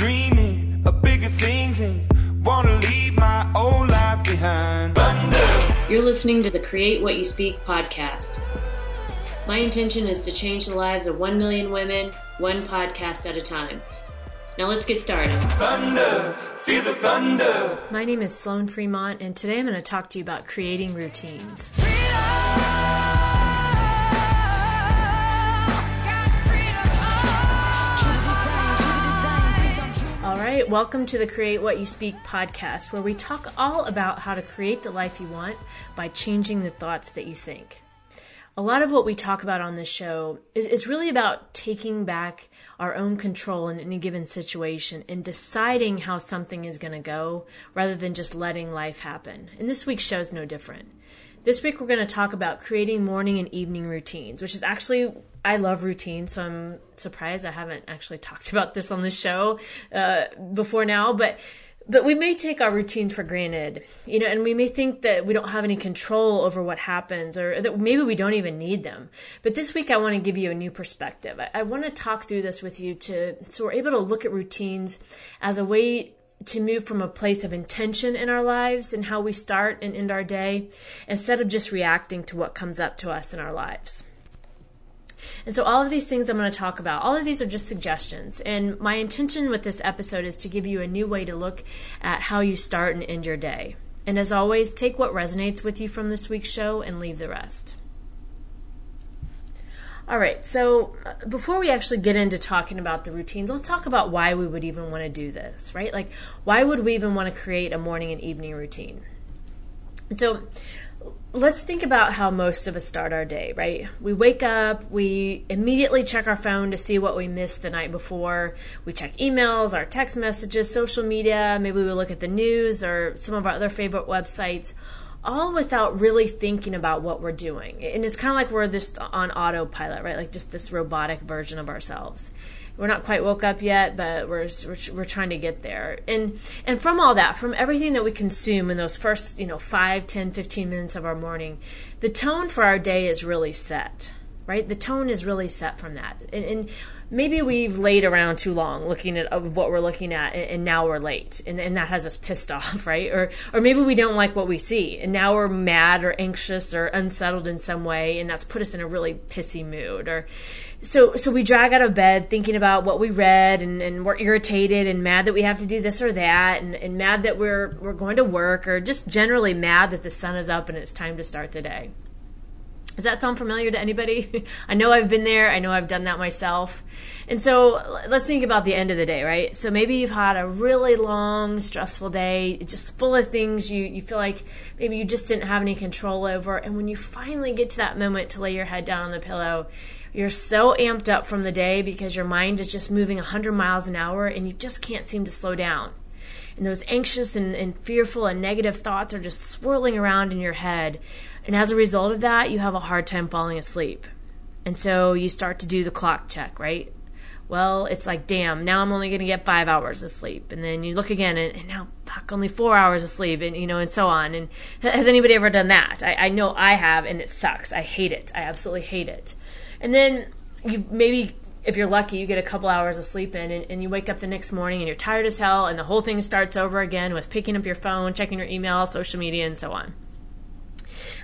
dreaming of bigger things and wanna leave my old life behind. Thunder. You're listening to the Create What You Speak podcast. My intention is to change the lives of 1 million women, one podcast at a time. Now let's get started. Thunder, feel the thunder. My name is Sloan Fremont, and today I'm going to talk to you about creating routines. Right, welcome to the Create What You Speak podcast, where we talk all about how to create the life you want by changing the thoughts that you think. A lot of what we talk about on this show is, is really about taking back our own control in any given situation and deciding how something is going to go rather than just letting life happen. And this week's show is no different. This week we're going to talk about creating morning and evening routines, which is actually I love routines, so I'm surprised I haven't actually talked about this on the show uh, before now. But but we may take our routines for granted, you know, and we may think that we don't have any control over what happens, or that maybe we don't even need them. But this week, I want to give you a new perspective. I, I want to talk through this with you to so we're able to look at routines as a way to move from a place of intention in our lives and how we start and end our day instead of just reacting to what comes up to us in our lives. And so all of these things I'm going to talk about, all of these are just suggestions. And my intention with this episode is to give you a new way to look at how you start and end your day. And as always, take what resonates with you from this week's show and leave the rest. All right, so uh, before we actually get into talking about the routines, let's talk about why we would even want to do this, right? Like, why would we even want to create a morning and evening routine? So, let's think about how most of us start our day, right? We wake up, we immediately check our phone to see what we missed the night before. We check emails, our text messages, social media, maybe we look at the news or some of our other favorite websites all without really thinking about what we're doing. And it's kind of like we're just on autopilot, right? Like just this robotic version of ourselves. We're not quite woke up yet, but we're, we're, we're trying to get there. And, and from all that, from everything that we consume in those first, you know, 5, 10, 15 minutes of our morning, the tone for our day is really set, right? The tone is really set from that. And, and maybe we've laid around too long looking at what we're looking at and, now we're late and, and, that has us pissed off right? Or or maybe we don't like what we see and now we're mad or anxious or unsettled in some way and that's put us in a really pissy mood. Or so so we drag out of bed thinking about what we read and, and we're irritated and mad that we have to do this or that and, and mad that we're we're going to work or just generally mad that the sun is up and it's time to start the day does that sound familiar to anybody? I know I've been there. I know I've done that myself. And so let's think about the end of the day, right? So maybe you've had a really long, stressful day, just full of things you, you feel like maybe you just didn't have any control over. And when you finally get to that moment to lay your head down on the pillow, you're so amped up from the day because your mind is just moving 100 miles an hour and you just can't seem to slow down. And those anxious and, and fearful and negative thoughts are just swirling around in your head and as a result of that, you have a hard time falling asleep. And so you start to do the clock check, right? Well, it's like, damn, now I'm only going to get five hours of sleep. And then you look again and, and, now, fuck, only four hours of sleep and, you know, and so on. And has anybody ever done that? I, I know I have and it sucks. I hate it. I absolutely hate it. And then you maybe if you're lucky, you get a couple hours of sleep in and, and, you wake up the next morning and you're tired as hell and the whole thing starts over again with picking up your phone, checking your email, social media, and so on.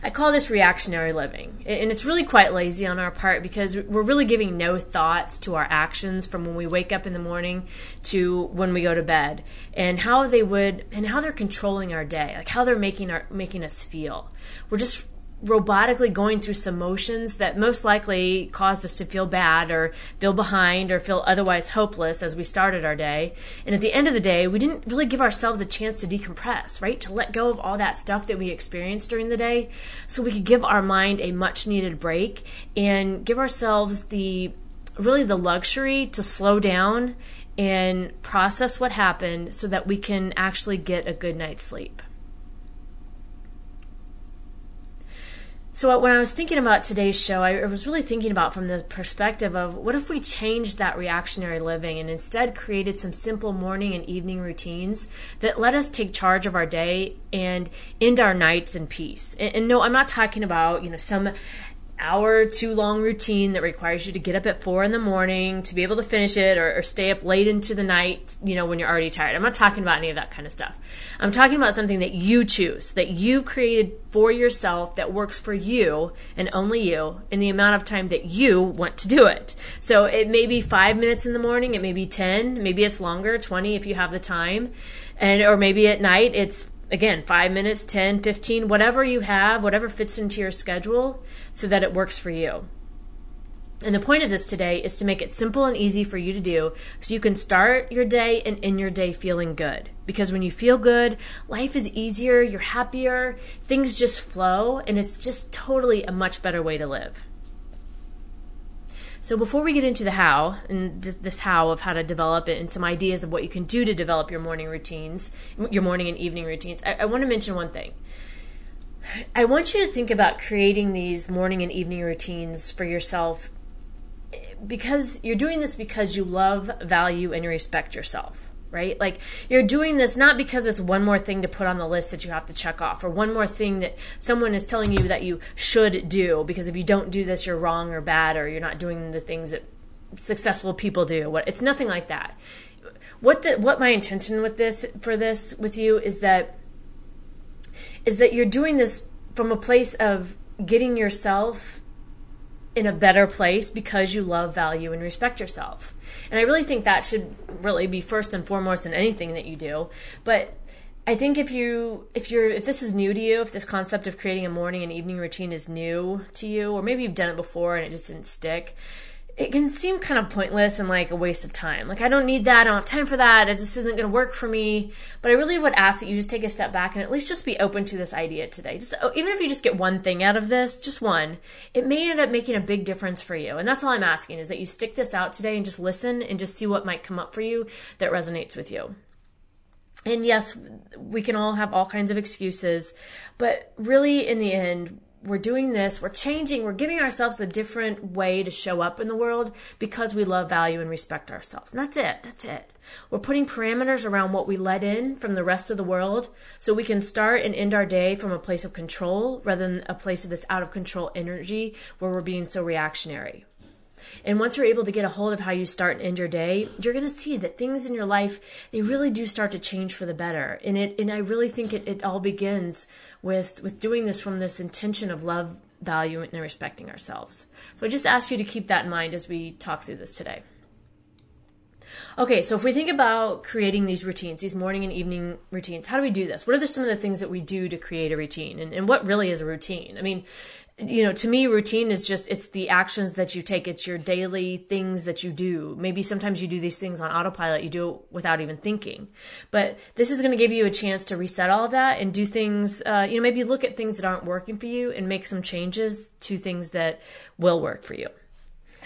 I call this reactionary living. And it's really quite lazy on our part because we're really giving no thoughts to our actions from when we wake up in the morning to when we go to bed and how they would and how they're controlling our day, like how they're making our making us feel. We're just robotically going through some motions that most likely caused us to feel bad or feel behind or feel otherwise hopeless as we started our day. And at the end of the day, we didn't really give ourselves a chance to decompress, right? To let go of all that stuff that we experienced during the day so we could give our mind a much needed break and give ourselves the really the luxury to slow down and process what happened so that we can actually get a good night's sleep. So when I was thinking about today's show, I was really thinking about from the perspective of what if we changed that reactionary living and instead created some simple morning and evening routines that let us take charge of our day and end our nights in peace. And, and no, I'm not talking about, you know, some hour too long routine that requires you to get up at four in the morning to be able to finish it or, or, stay up late into the night, you know, when you're already tired. I'm not talking about any of that kind of stuff. I'm talking about something that you choose, that you created for yourself that works for you and only you in the amount of time that you want to do it. So it may be five minutes in the morning, it may be 10, maybe it's longer, 20 if you have the time. And, or maybe at night it's again, five minutes, 10, 15, whatever you have, whatever fits into your schedule so that it works for you. And the point of this today is to make it simple and easy for you to do so you can start your day and end your day feeling good. Because when you feel good, life is easier, you're happier, things just flow, and it's just totally a much better way to live. So before we get into the how and th- this how of how to develop it and some ideas of what you can do to develop your morning routines, your morning and evening routines, I, I want to mention one thing. I want you to think about creating these morning and evening routines for yourself eh, because you're doing this because you love, value, and respect yourself right? Like you're doing this not because it's one more thing to put on the list that you have to check off or one more thing that someone is telling you that you should do because if you don't do this you're wrong or bad or you're not doing the things that successful people do. What it's nothing like that. What the what my intention with this for this with you is that is that you're doing this from a place of getting yourself in a better place because you love, value, and respect yourself. And I really think that should really be first and foremost in anything that you do. But I think if you if you're if this is new to you, if this concept of creating a morning and evening routine is new to you, or maybe you've done it before and it just didn't stick, it can seem kind of pointless and like a waste of time. Like I don't need that. I don't have time for that. This isn't going to work for me. But I really would ask that you just take a step back and at least just be open to this idea today. Just oh, even if you just get one thing out of this, just one, it may end up making a big difference for you. And that's all I'm asking is that you stick this out today and just listen and just see what might come up for you that resonates with you. And yes, we can all have all kinds of excuses, but really in the end, we're doing this, we're changing, we're giving ourselves a different way to show up in the world because we love, value, and respect ourselves. And that's it. That's it. We're putting parameters around what we let in from the rest of the world so we can start and end our day from a place of control rather than a place of this out of control energy where we're being so reactionary. And once you're able to get a hold of how you start and end your day, you're going to see that things in your life, they really do start to change for the better. And it, and I really think it, it all begins with, with doing this from this intention of love, value, and respecting ourselves. So I just ask you to keep that in mind as we talk through this today. Okay, so if we think about creating these routines, these morning and evening routines, how do we do this? What are some of the things that we do to create a routine? And, and what really is a routine? I mean, you know, to me, routine is just, it's the actions that you take. It's your daily things that you do. Maybe sometimes you do these things on autopilot. You do it without even thinking. But this is going to give you a chance to reset all of that and do things, uh, you know, maybe look at things that aren't working for you and make some changes to things that will work for you.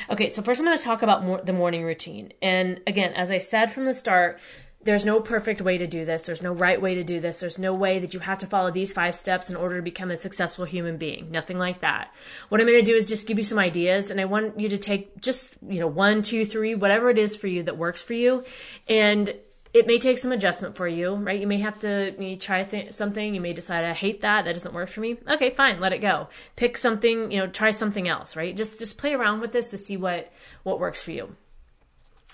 Okay, so first I'm going to talk about more, the morning routine. And again, as I said from the start, there's no perfect way to do this. There's no right way to do this. There's no way that you have to follow these five steps in order to become a successful human being. Nothing like that. What I'm going to do is just give you some ideas and I want you to take just, you know, one, two, three, whatever it is for you that works for you. And it may take some adjustment for you, right? You may have to you try th- something. You may decide, I hate that. That doesn't work for me. Okay, fine. Let it go. Pick something, you know, try something else, right? Just, just play around with this to see what, what works for you.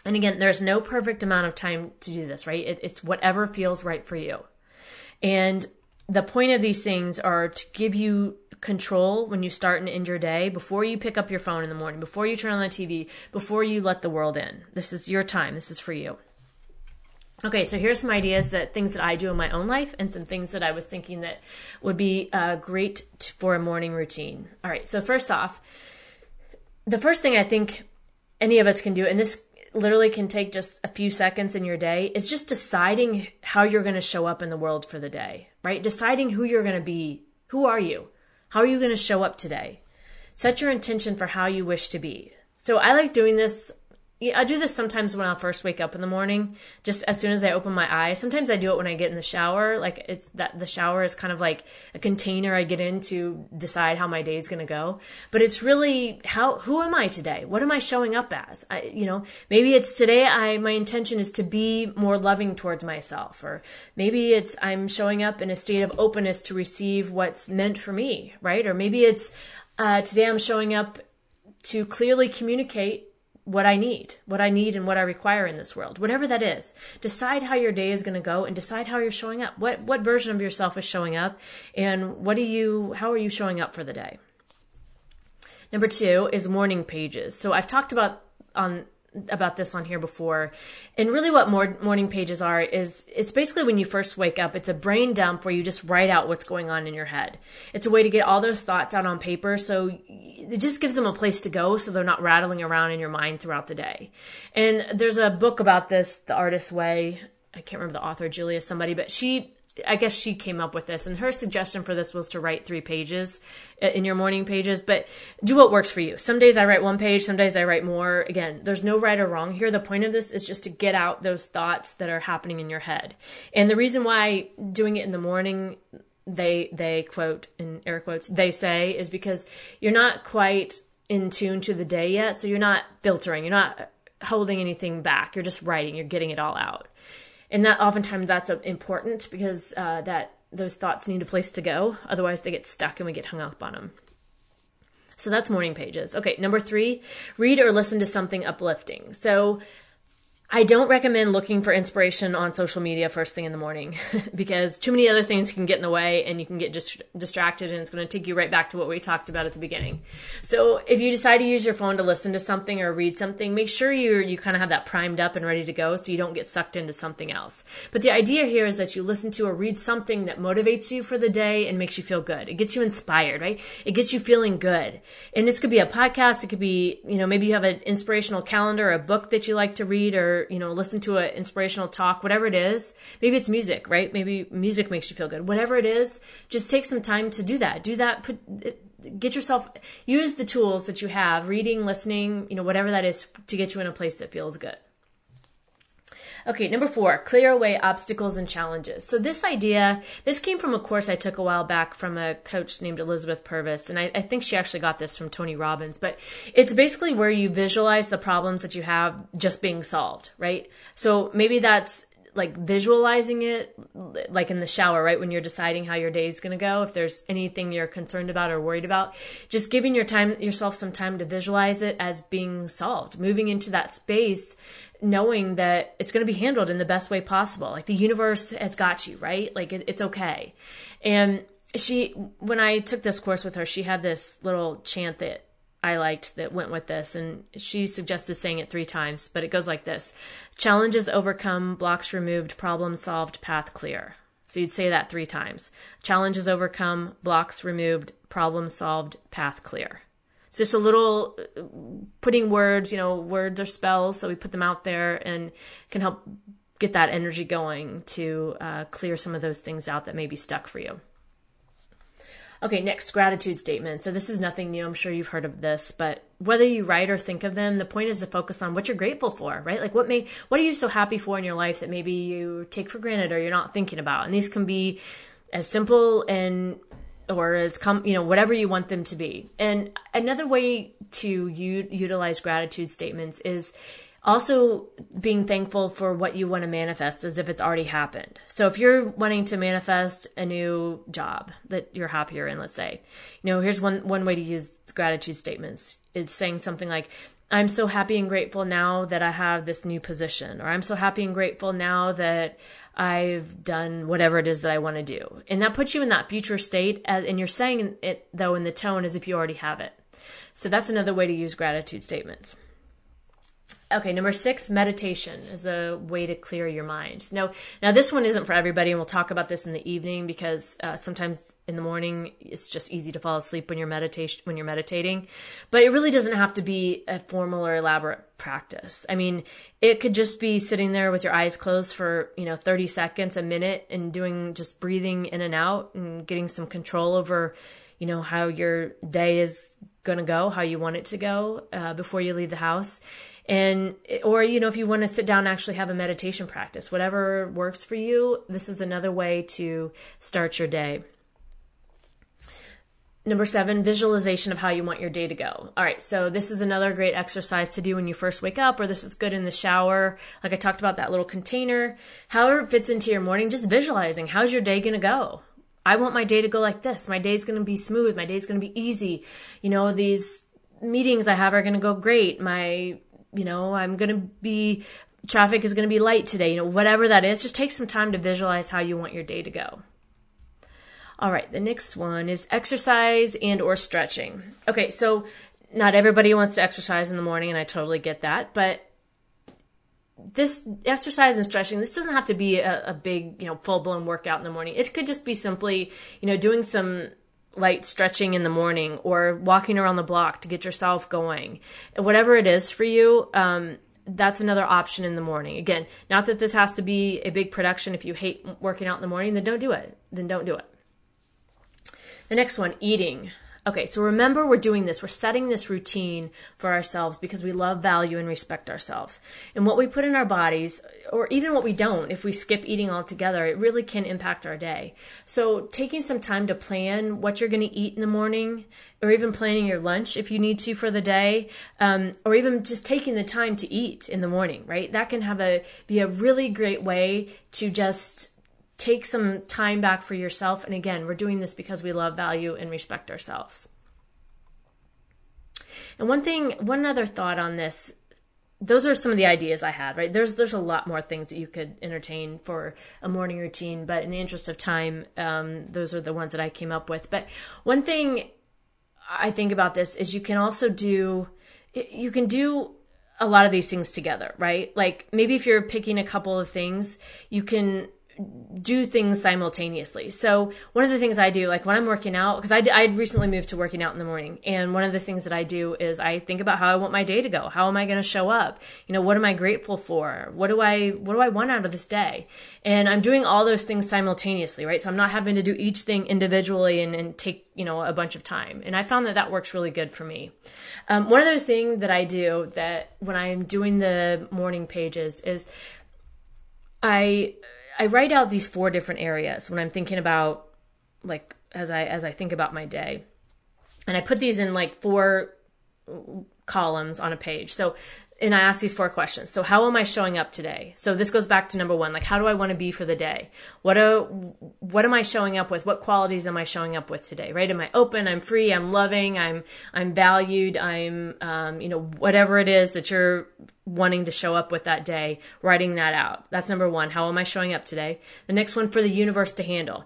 And again, there's no perfect amount of time to do this, right? It, it's whatever feels right for you. And the point of these things are to give you control when you start and end your day before you pick up your phone in the morning, before you turn on the TV, before you let the world in. This is your time. This is for you. Okay, so here's some ideas that things that I do in my own life and some things that I was thinking that would be uh, great t- for a morning routine. All right, so first off, the first thing I think any of us can do, and this literally can take just a few seconds in your day is just deciding how you're going to show up in the world for the day, right? Deciding who you're going to be. Who are you? How are you going to show up today? Set your intention for how you wish to be. So I like doing this I do this sometimes when I first wake up in the morning, just as soon as I open my eyes. Sometimes I do it when I get in the shower. Like it's that the shower is kind of like a container I get in to decide how my day is going to go. But it's really how who am I today? What am I showing up as? I, you know, maybe it's today I my intention is to be more loving towards myself or maybe it's I'm showing up in a state of openness to receive what's meant for me, right? Or maybe it's uh, today I'm showing up to clearly communicate what I need, what I need and what I require in this world, whatever that is. Decide how your day is going to go and decide how you're showing up. What, what version of yourself is showing up and what do you, how are you showing up for the day? Number two is morning pages. So I've talked about on about this on here before. And really what morning pages are is it's basically when you first wake up, it's a brain dump where you just write out what's going on in your head. It's a way to get all those thoughts out on paper. So it just gives them a place to go so they're not rattling around in your mind throughout the day. And there's a book about this, The Artist's Way. I can't remember the author, Julia somebody, but she I guess she came up with this, and her suggestion for this was to write three pages uh, in your morning pages, but do what works for you. Some days I write one page, some days I write more. Again, there's no right or wrong here. The point of this is just to get out those thoughts that are happening in your head. And the reason why doing it in the morning, they, they quote, in air quotes, they say, is because you're not quite in tune to the day yet, so you're not filtering, you're not holding anything back, you're just writing, you're getting it all out and that oftentimes that's important because uh, that those thoughts need a place to go. Otherwise they get stuck and we get hung up on them so that's morning pages. Okay number three read or listen to something uplifting. So I don't recommend looking for inspiration on social media first thing in the morning because too many other things can get in the way and you can get just distracted and it's going to take you right back to what we talked about at the beginning. So if you decide to use your phone to listen to something or read something, make sure you you kind of have that primed up and ready to go so you don't get sucked into something else. But the idea here is that you listen to or read something that motivates you for the day and makes you feel good. It gets you inspired, right? It gets you feeling good. And this could be a podcast, it could be, you know, maybe you have an inspirational calendar, or a book that you like to read you know, listen to an inspirational talk, whatever it is. Maybe it's music, right? Maybe music makes you feel good. Whatever it is, just take some time to do that. Do that. Put, get yourself, use the tools that you have, reading, listening, you know, whatever that is to get you in a place that feels good. Okay, number four, clear away obstacles and challenges. So this idea, this came from a course I took a while back from a coach named Elizabeth Purvis, and I, I think she actually got this from Tony Robbins. But it's basically where you visualize the problems that you have just being solved, right? So maybe that's like visualizing it like in the shower right when you're deciding how your day is going to go if there's anything you're concerned about or worried about just giving your time yourself some time to visualize it as being solved moving into that space knowing that it's going to be handled in the best way possible. Like the universe has got you, right? Like it, it's okay. And she, when I took this course with her, she had this little chant that I liked that went with this. And she suggested saying it three times, but it goes like this challenges overcome, blocks removed, problem solved, path clear. So you'd say that three times. Challenges overcome, blocks removed, problem solved, path clear. It's just a little uh, putting words, you know, words are spells, so we put them out there and can help get that energy going to uh, clear some of those things out that may be stuck for you. Okay, next gratitude statement. So this is nothing new. I'm sure you've heard of this, but whether you write or think of them, the point is to focus on what you're grateful for, right? Like what may, what are you so happy for in your life that maybe you take for granted or you're not thinking about? And these can be as simple and or as come you know whatever you want them to be. And another way to u- utilize gratitude statements is also being thankful for what you want to manifest as if it's already happened. So if you're wanting to manifest a new job that you're happier in let's say you know here's one one way to use gratitude statements. Is saying something like I'm so happy and grateful now that I have this new position, or I'm so happy and grateful now that I've done whatever it is that I want to do. And that puts you in that future state, and you're saying it though in the tone as if you already have it. So that's another way to use gratitude statements. Okay, number six, meditation is a way to clear your mind. Now, now this one isn't for everybody, and we'll talk about this in the evening because uh, sometimes in the morning it's just easy to fall asleep when you're meditation when you're meditating. But it really doesn't have to be a formal or elaborate practice. I mean, it could just be sitting there with your eyes closed for you know 30 seconds, a minute, and doing just breathing in and out and getting some control over you know how your day is going to go, how you want it to go uh, before you leave the house and or you know if you want to sit down and actually have a meditation practice whatever works for you this is another way to start your day Number seven, visualization of how you want your day to go. All right, so this is another great exercise to do when you first wake up, or this is good in the shower. Like I talked about that little container. However it fits into your morning, just visualizing how's your day gonna go? I want my day to go like this. My day's going to be smooth. My day's going to be easy. You know, these meetings I have are going to go great. My, you know, I'm going to be, traffic is going to be light today. You know, whatever that is, just take some time to visualize how you want your day to go. All right, the next one is exercise and or stretching. Okay, so not everybody wants to exercise in the morning and I totally get that, but this exercise and stretching, this doesn't have to be a, a big, you know, full blown workout in the morning. It could just be simply, you know, doing some light stretching in the morning or walking around the block to get yourself going. Whatever it is for you, um, that's another option in the morning. Again, not that this has to be a big production. If you hate working out in the morning, then don't do it. Then don't do it. The next one, eating. Okay, so remember we're doing this. We're setting this routine for ourselves because we love, value, and respect ourselves. And what we put in our bodies, or even what we don't, if we skip eating altogether, it really can impact our day. So taking some time to plan what you're going to eat in the morning, or even planning your lunch if you need to for the day, um, or even just taking the time to eat in the morning, right? That can have a be a really great way to just take some time back for yourself. And again, we're doing this because we love, value, and respect ourselves. And one thing, one other thought on this, those are some of the ideas I had, right? There's there's a lot more things that you could entertain for a morning routine, but in the interest of time, um, those are the ones that I came up with. But one thing I think about this is you can also do, you can do a lot of these things together, right? Like maybe if you're picking a couple of things, you can do things simultaneously. So one of the things I do, like when I'm working out, because I I recently moved to working out in the morning, and one of the things that I do is I think about how I want my day to go. How am I going to show up? You know, what am I grateful for? What do I what do I want out of this day? And I'm doing all those things simultaneously, right? So I'm not having to do each thing individually and, and take you know a bunch of time. And I found that that works really good for me. Um, one other thing that I do that when I'm doing the morning pages is I I write out these four different areas when I'm thinking about like as I as I think about my day. And I put these in like four uh, columns on a page. So and I ask these four questions. So how am I showing up today? So this goes back to number one, like how do I want to be for the day? What do, what am I showing up with? What qualities am I showing up with today? Right? Am I open? I'm free. I'm loving. I'm I'm valued. I'm um, you know whatever it is that you're wanting to show up with that day. Writing that out. That's number one. How am I showing up today? The next one for the universe to handle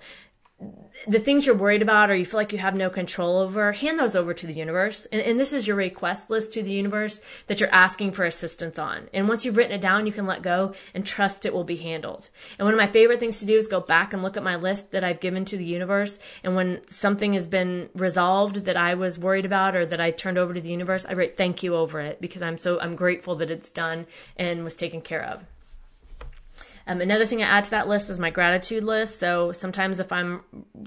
the things you're worried about or you feel like you have no control over, hand those over to the universe. And, and, this is your request list to the universe that you're asking for assistance on. And once you've written it down, you can let go and trust it will be handled. And one of my favorite things to do is go back and look at my list that I've given to the universe. And when something has been resolved that I was worried about or that I turned over to the universe, I write thank you over it because I'm so, I'm grateful that it's done and was taken care of. Um, another thing I add to that list is my gratitude list. So sometimes if I'm,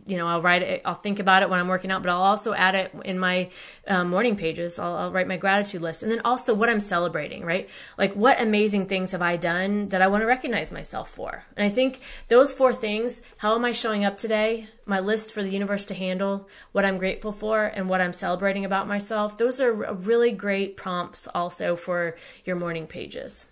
you know, I'll write it, I'll think about it when I'm working out, but I'll also add it in my um, morning pages. I'll, I'll write my gratitude list. And then also what I'm celebrating, right? Like what amazing things have I done that I want to recognize myself for? And I think those four things, how am I showing up today? My list for the universe to handle, what I'm grateful for, and what I'm celebrating about myself. Those are really great prompts also for your morning pages.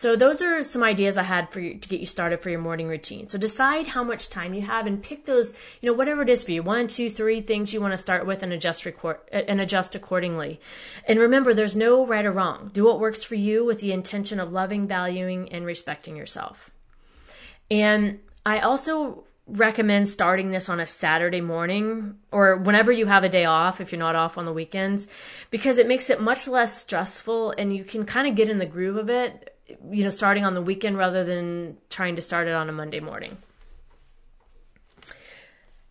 So those are some ideas I had for you to get you started for your morning routine. So decide how much time you have and pick those, you know, whatever it is for you, one, two, three things you want to start with and adjust record and adjust accordingly. And remember, there's no right or wrong. Do what works for you with the intention of loving, valuing, and respecting yourself. And I also recommend starting this on a Saturday morning or whenever you have a day off if you're not off on the weekends because it makes it much less stressful and you can kind of get in the groove of it you know, starting on the weekend rather than trying to start it on a Monday morning.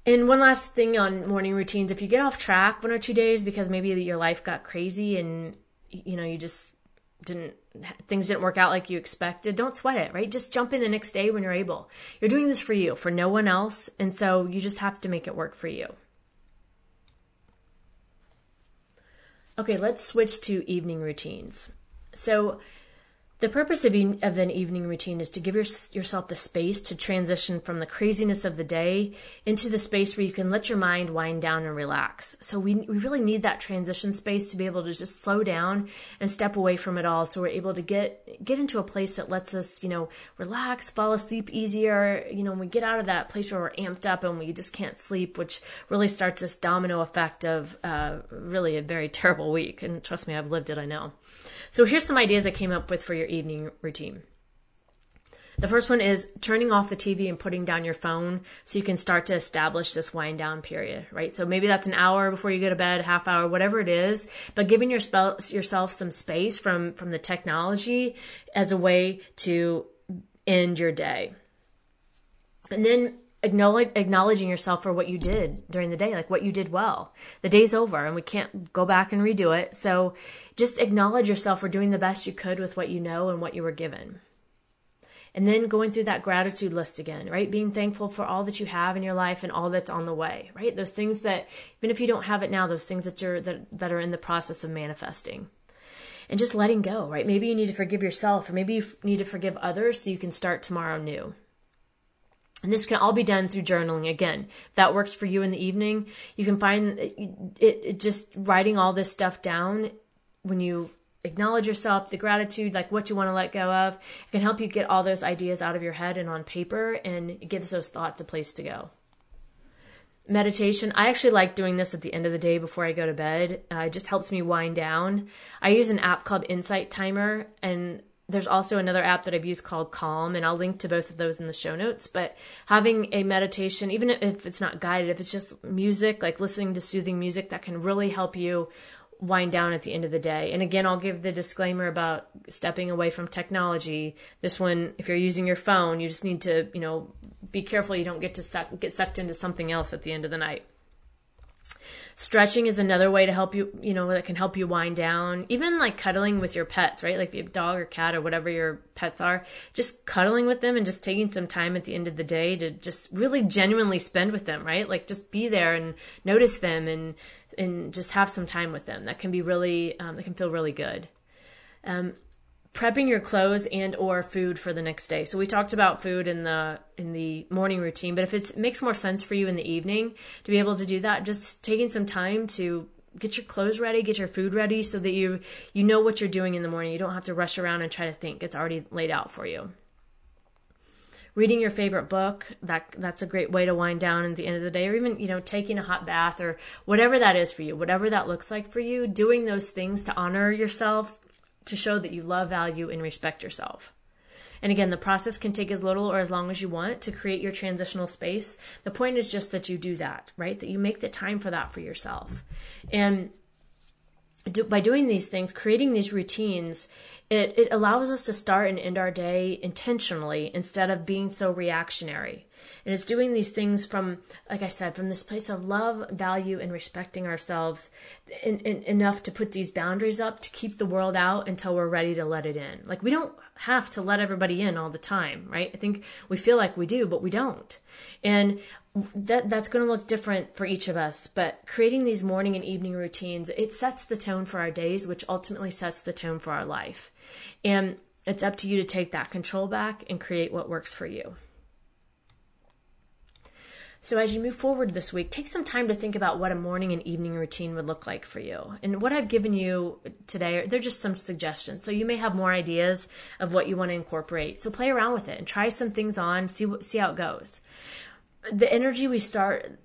And one last thing on morning routines, if you get off track one or two days because maybe your life got crazy and you know, you just didn't things didn't work out like you expected, don't sweat it, right? Just jump in the next day when you're able. You're doing this for you, for no one else, and so you just have to make it work for you. Okay, let's switch to evening routines. So The purpose of, e- of an evening routine is to give your, yourself the space to transition from the craziness of the day into the space where you can let your mind wind down and relax. So we, we really need that transition space to be able to just slow down and step away from it all. So we're able to get, get into a place that lets us, you know, relax, fall asleep easier. You know, when we get out of that place where we're amped up and we just can't sleep, which really starts this domino effect of, uh, really a very terrible week. And trust me, I've lived it, I know. So here's some ideas I came up with for your evening routine. The first one is turning off the TV and putting down your phone so you can start to establish this wind down period, right? So maybe that's an hour before you go to bed, half hour, whatever it is, but giving your spell, yourself some space from, from the technology as a way to end your day. And then acknowledging yourself for what you did during the day, like what you did well. The day's over and we can't go back and redo it. So just acknowledge yourself for doing the best you could with what you know and what you were given. And then going through that gratitude list again, right? Being thankful for all that you have in your life and all that's on the way, right? Those things that, even if you don't have it now, those things that you're, that, that are in the process of manifesting and just letting go, right? Maybe you need to forgive yourself or maybe you need to forgive others so you can start tomorrow new. And this can all be done through journaling. Again, that works for you in the evening, you can find it, it, just writing all this stuff down when you acknowledge yourself, the gratitude, like what you want to let go of. It can help you get all those ideas out of your head and on paper, and gives those thoughts a place to go. Meditation. I actually like doing this at the end of the day before I go to bed. Uh, it just helps me wind down. I use an app called Insight Timer, and there's also another app that I've used called Calm, and I'll link to both of those in the show notes. But having a meditation, even if it's not guided, if it's just music, like listening to soothing music, that can really help you wind down at the end of the day. And again, I'll give the disclaimer about stepping away from technology. This one, if you're using your phone, you just need to, you know, be careful you don't get to suck, get sucked into something else at the end of the night. Stretching is another way to help you, you know, that can help you wind down. Even like cuddling with your pets, right? Like if you have dog or cat or whatever your pets are, just cuddling with them and just taking some time at the end of the day to just really genuinely spend with them, right? Like just be there and notice them and, and just have some time with them. That can be really, um, that can feel really good. Um, prepping your clothes and or food for the next day. So we talked about food in the in the morning routine, but if it makes more sense for you in the evening to be able to do that, just taking some time to get your clothes ready, get your food ready so that you you know what you're doing in the morning. You don't have to rush around and try to think. It's already laid out for you. Reading your favorite book, that that's a great way to wind down at the end of the day, or even, you know, taking a hot bath or whatever that is for you, whatever that looks like for you, doing those things to honor yourself to show that you love, value, and respect yourself. And again, the process can take as little or as long as you want to create your transitional space. The point is just that you do that, right? That you make the time for that for yourself. And do, by doing these things, creating these routines, it, it allows us to start and end our day intentionally instead of being so reactionary. And it's doing these things from, like I said, from this place of love, value, and respecting ourselves in, in, enough to put these boundaries up to keep the world out until we're ready to let it in. Like we don't have to let everybody in all the time, right? I think we feel like we do, but we don't. And that that's going to look different for each of us but creating these morning and evening routines it sets the tone for our days which ultimately sets the tone for our life and it's up to you to take that control back and create what works for you so as you move forward this week, take some time to think about what a morning and evening routine would look like for you. And what I've given you today, they're just some suggestions. So you may have more ideas of what you want to incorporate. So play around with it and try some things on, see see how it goes the energy we start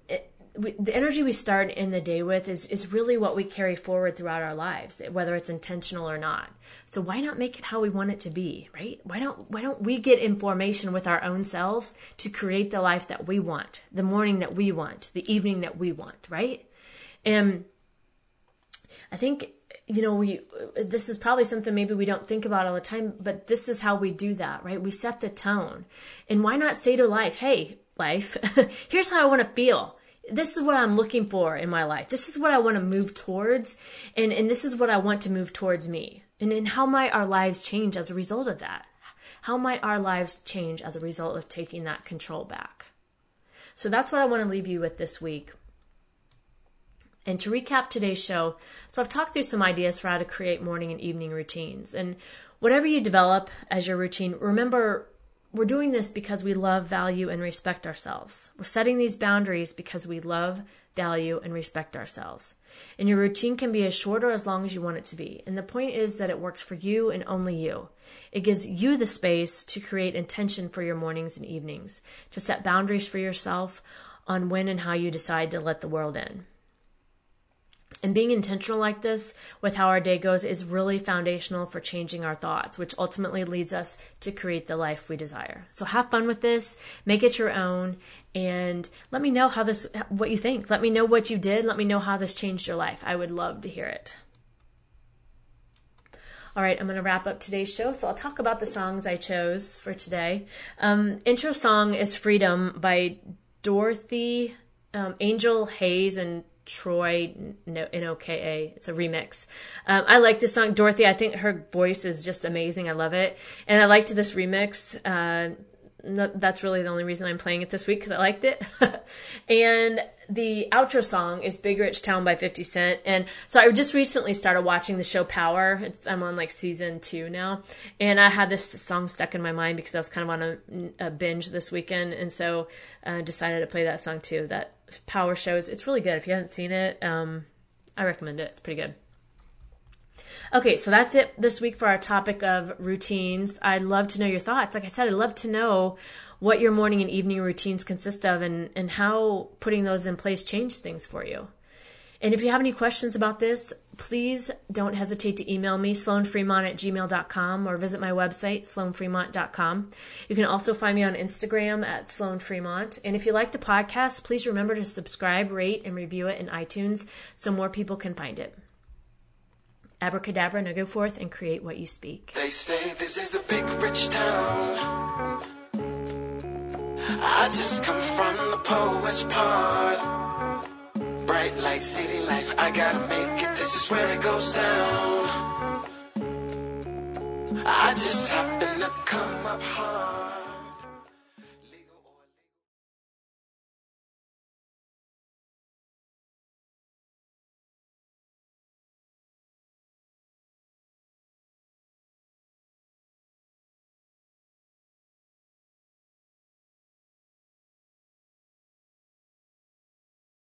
the energy we start in the day with is, is really what we carry forward throughout our lives, whether it's intentional or not. So why not make it how we want it to be, right? Why don't why don't we get information with our own selves to create the life that we want, the morning that we want, the evening that we want, right? And I think you know we this is probably something maybe we don't think about all the time, but this is how we do that, right? We set the tone. And why not say to life, "Hey, life. Here's how I want to feel. This is what I'm looking for in my life. This is what I want to move towards. And, and this is what I want to move towards me. And, and how might our lives change as a result of that? How might our lives change as a result of taking that control back? So that's what I want to leave you with this week. And to recap today's show, so I've talked through some ideas for how to create morning and evening routines. And whatever you develop as your routine, remember we're doing this because we love, value, and respect ourselves. We're setting these boundaries because we love, value, and respect ourselves. And your routine can be as short or as long as you want it to be. And the point is that it works for you and only you. It gives you the space to create intention for your mornings and evenings, to set boundaries for yourself on when and how you decide to let the world in. And being intentional like this with how our day goes is really foundational for changing our thoughts, which ultimately leads us to create the life we desire. So have fun with this, make it your own, and let me know how this, what you think. Let me know what you did. Let me know how this changed your life. I would love to hear it. All right, I'm going to wrap up today's show. So I'll talk about the songs I chose for today. Um, intro song is Freedom by Dorothy um, Angel Haze and Troy no, N-O-K-A. It's a remix. Um, I like this song. Dorothy, I think her voice is just amazing. I love it. And I liked this remix. Uh, that's really the only reason I'm playing it this week because I liked it. and the outro song is Big Rich Town by 50 Cent. And so I just recently started watching the show Power. It's, I'm on like season two now. And I had this song stuck in my mind because I was kind of on a, a binge this weekend. And so I uh, decided to play that song too. That Power shows, it's really good. If you haven't seen it, um, I recommend it. It's pretty good. Okay, so that's it this week for our topic of routines. I'd love to know your thoughts. Like I said, I'd love to know what your morning and evening routines consist of and, and how putting those in place changed things for you. And if you have any questions about this, please don't hesitate to email me, sloanfremont at gmail.com, or visit my website, sloanfremont.com. You can also find me on Instagram at sloanfremont. And if you like the podcast, please remember to subscribe, rate, and review it in iTunes so more people can find it. Abracadabra, now go forth and create what you speak. They say this is a big rich town. I just come from the poet's part. Bright light, city life, I gotta make it. This is where it goes down. I just happen to come up hard.